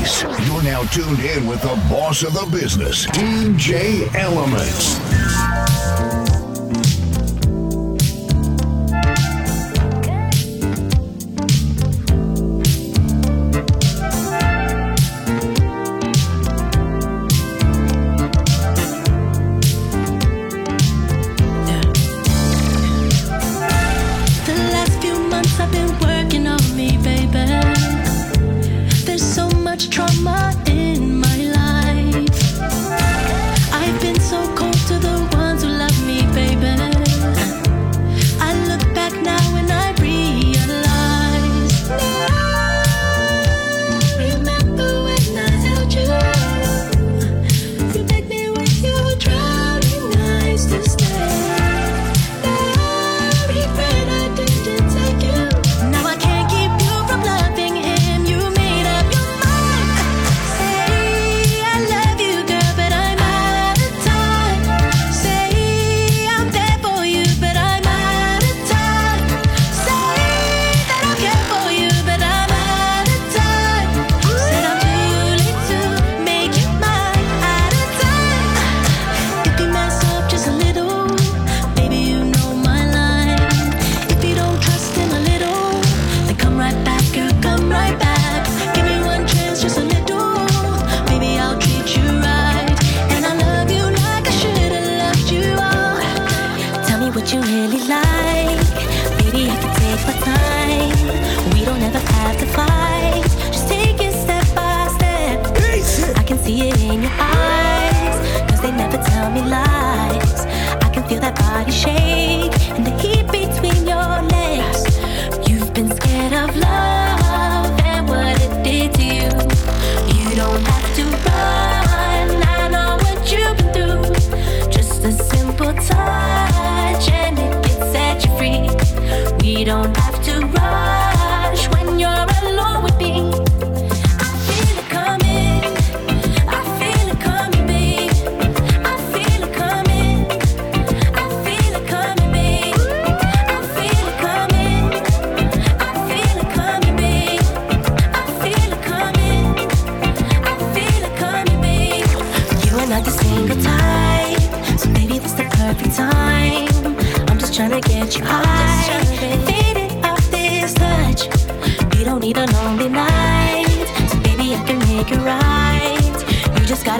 You're now tuned in with the boss of the business, DJ Elementz.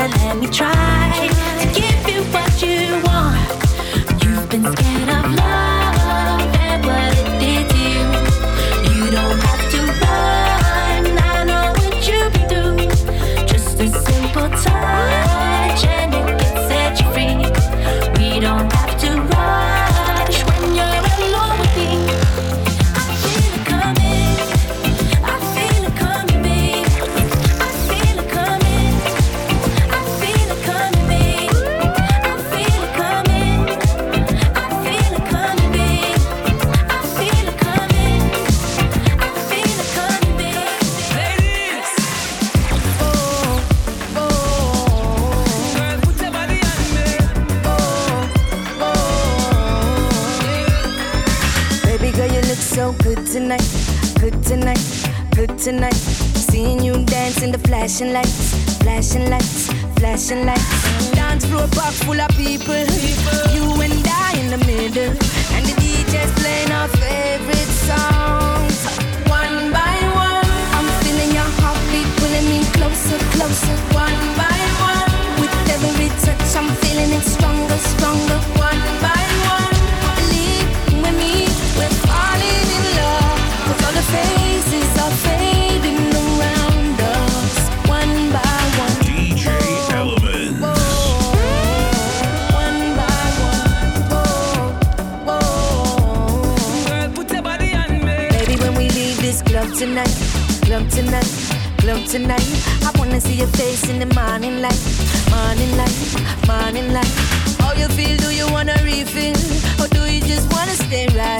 let me try. good tonight. Seeing you dance in the flashing lights, flashing lights, flashing lights. Dance floor park full of people. You and I in the middle. And the DJ's playing our favorite songs. One by one, I'm feeling your heartbeat pulling me closer, closer. night, club tonight. I wanna see your face in the morning light, morning light, morning light. How you feel? Do you wanna refill, or do you just wanna stay right?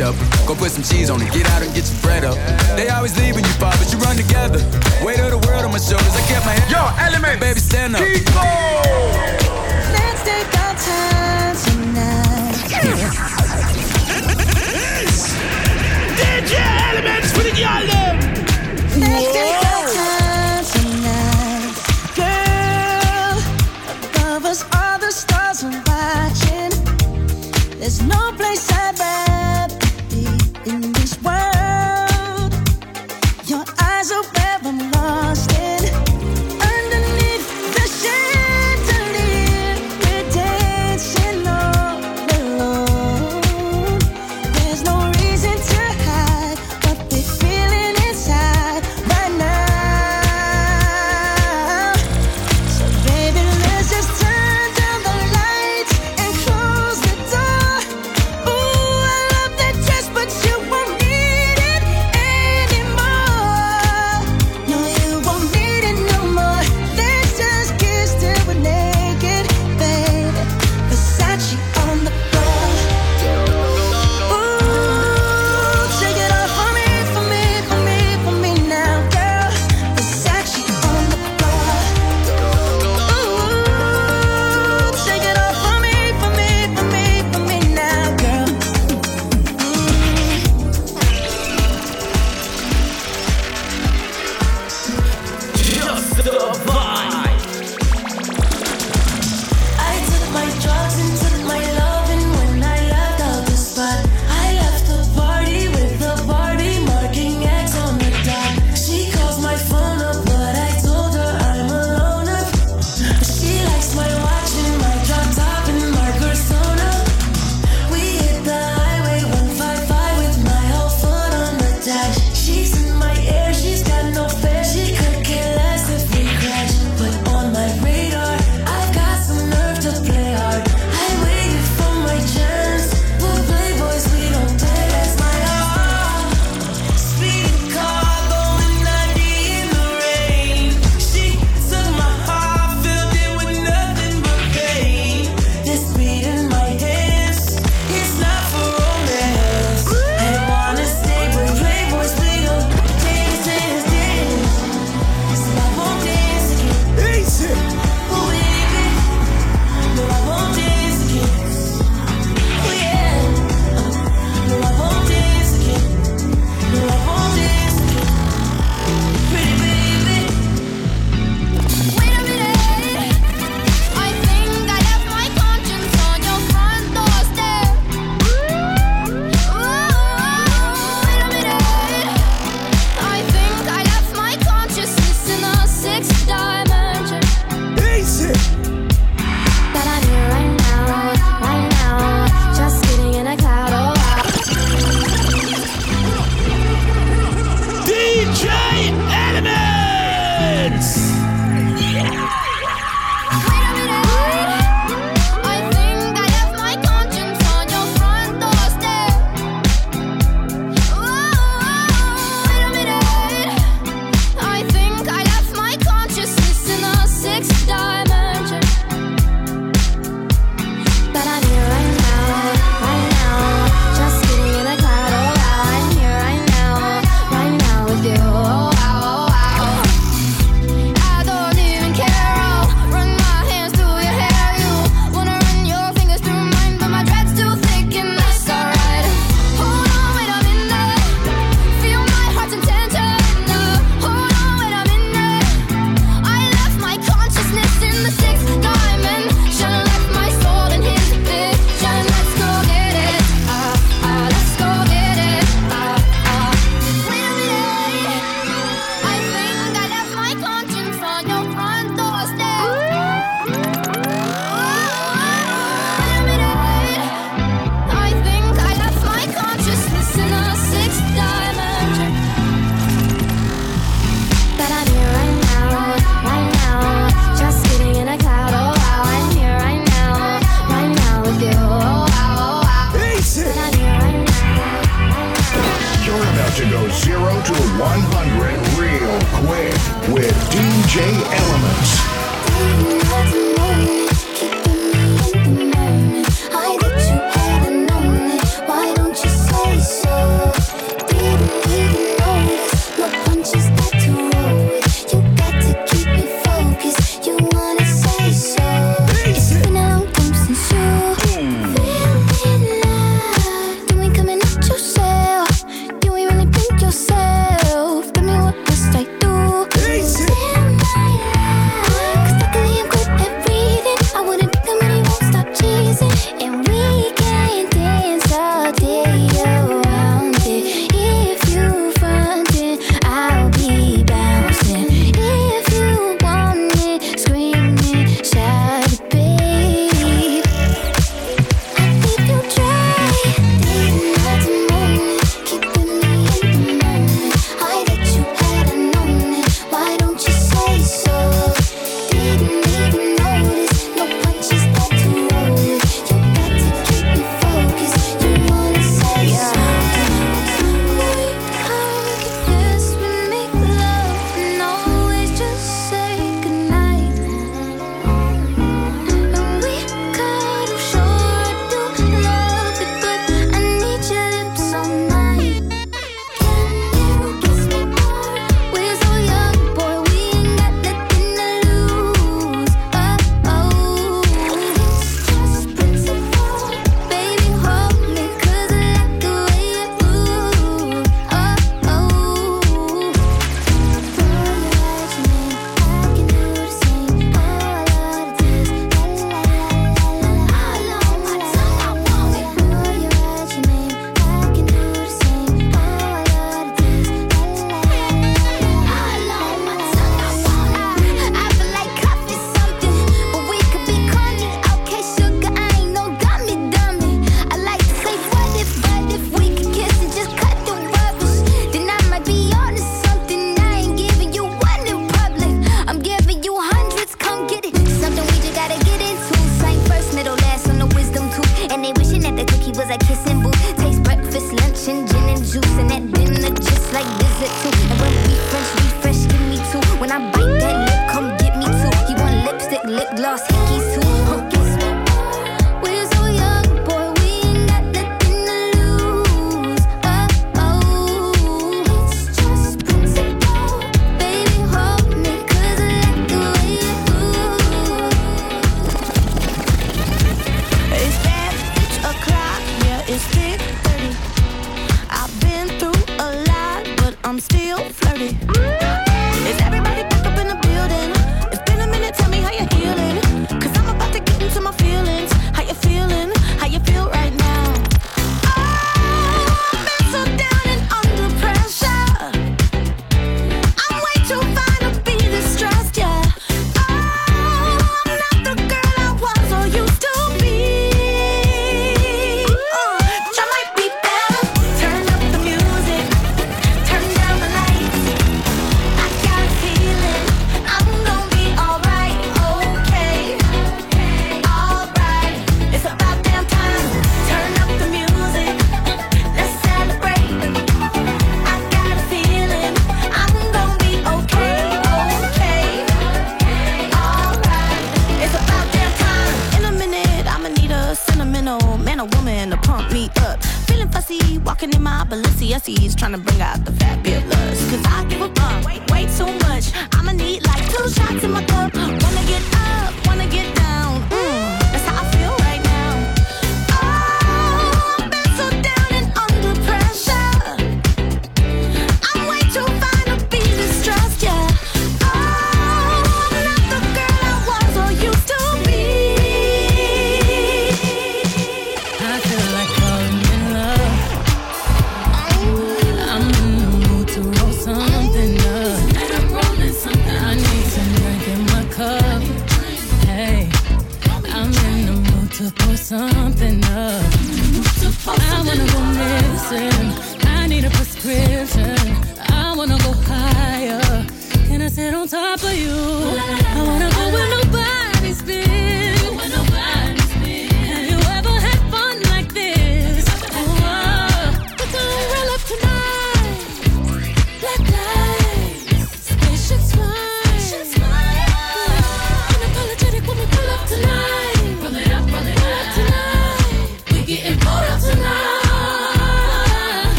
up, go put some cheese on it, get out and get your bread up. They always leave when you fall, but you run together. Weight of the world on my shoulders, I kept my head. Yo, element, hey, baby, stand up. Kiko. Let's take our time tonight. DJ Elementz for the girl them. Let's take our time tonight, girl. Above us, all the stars are watching. There's no place I'd rather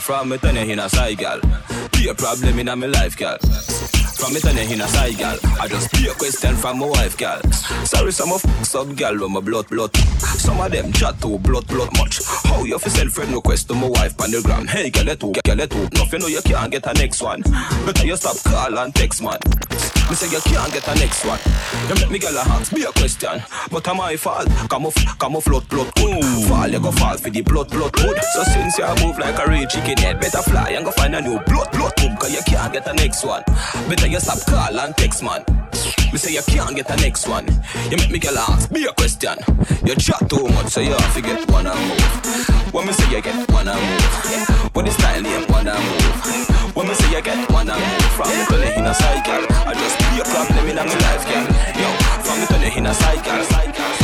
From me turn you in a side, gal. Be a problem in me life, gal. From me turn you in a side, gal. I just be a question from my wife, gal. Sorry, some of sub gal with my blood, blood. Some of them chat too blood, blood much. How you fi send friend request to my wife on the gram? Hey, gal, let gal, let Nothing know you can't get a next one. Better you stop call and text, man. Me say you can't get a next one. You make me get a ask me a question, but am my fault? Come off, come off, blood, blood good. Fall, you go fall for the blood, blood good. So since you move like a real chicken head, better fly and go find a new blood, blood tube, cause you can't get a next one. Better you stop call and text, man. Me say you can't get the next one. You make me get ask me a question. You chat too much, so you have to get one and move. When me say you get one and move, when the style name one and move. When me say you get one and move, from me turn in a cycle. I just be a problem in my life, girl. Yo, from me turn in a cycle, cycle.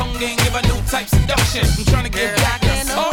Tongue give a new type seduction. I'm trying to get I back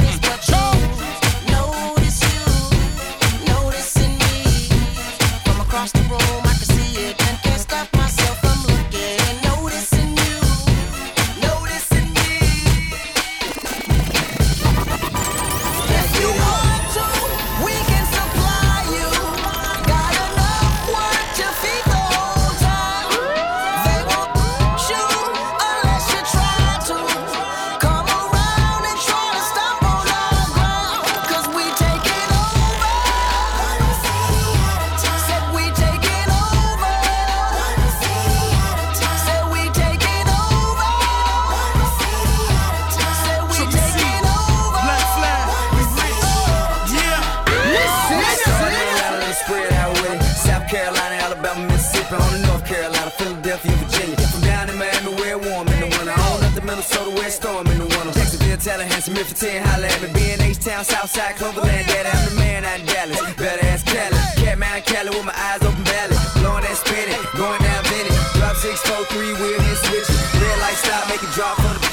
Alabama, Mississippi, on to North Carolina, Philadelphia, Virginia. From down in Miami, where it warm in the winter. On up to Minnesota, where it storm in the winter. Jacksonville, Tallahassee, Memphis, 10, holla at me. Being H-Town, Southside, Cloverland, daddy, I'm the man out in Dallas. Better ass Cali. Cat Mountain, Cali with my eyes open valley. Blowing that spinning, going down Vinny. Drop six, four, three, wheel hit switch. Red light stop, make it drop for the.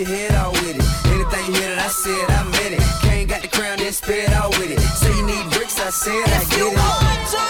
Your head all with it. Anything you hear that I said, I meant it. Kane got the crown, then spit out with it. Say you need bricks, I said I get it.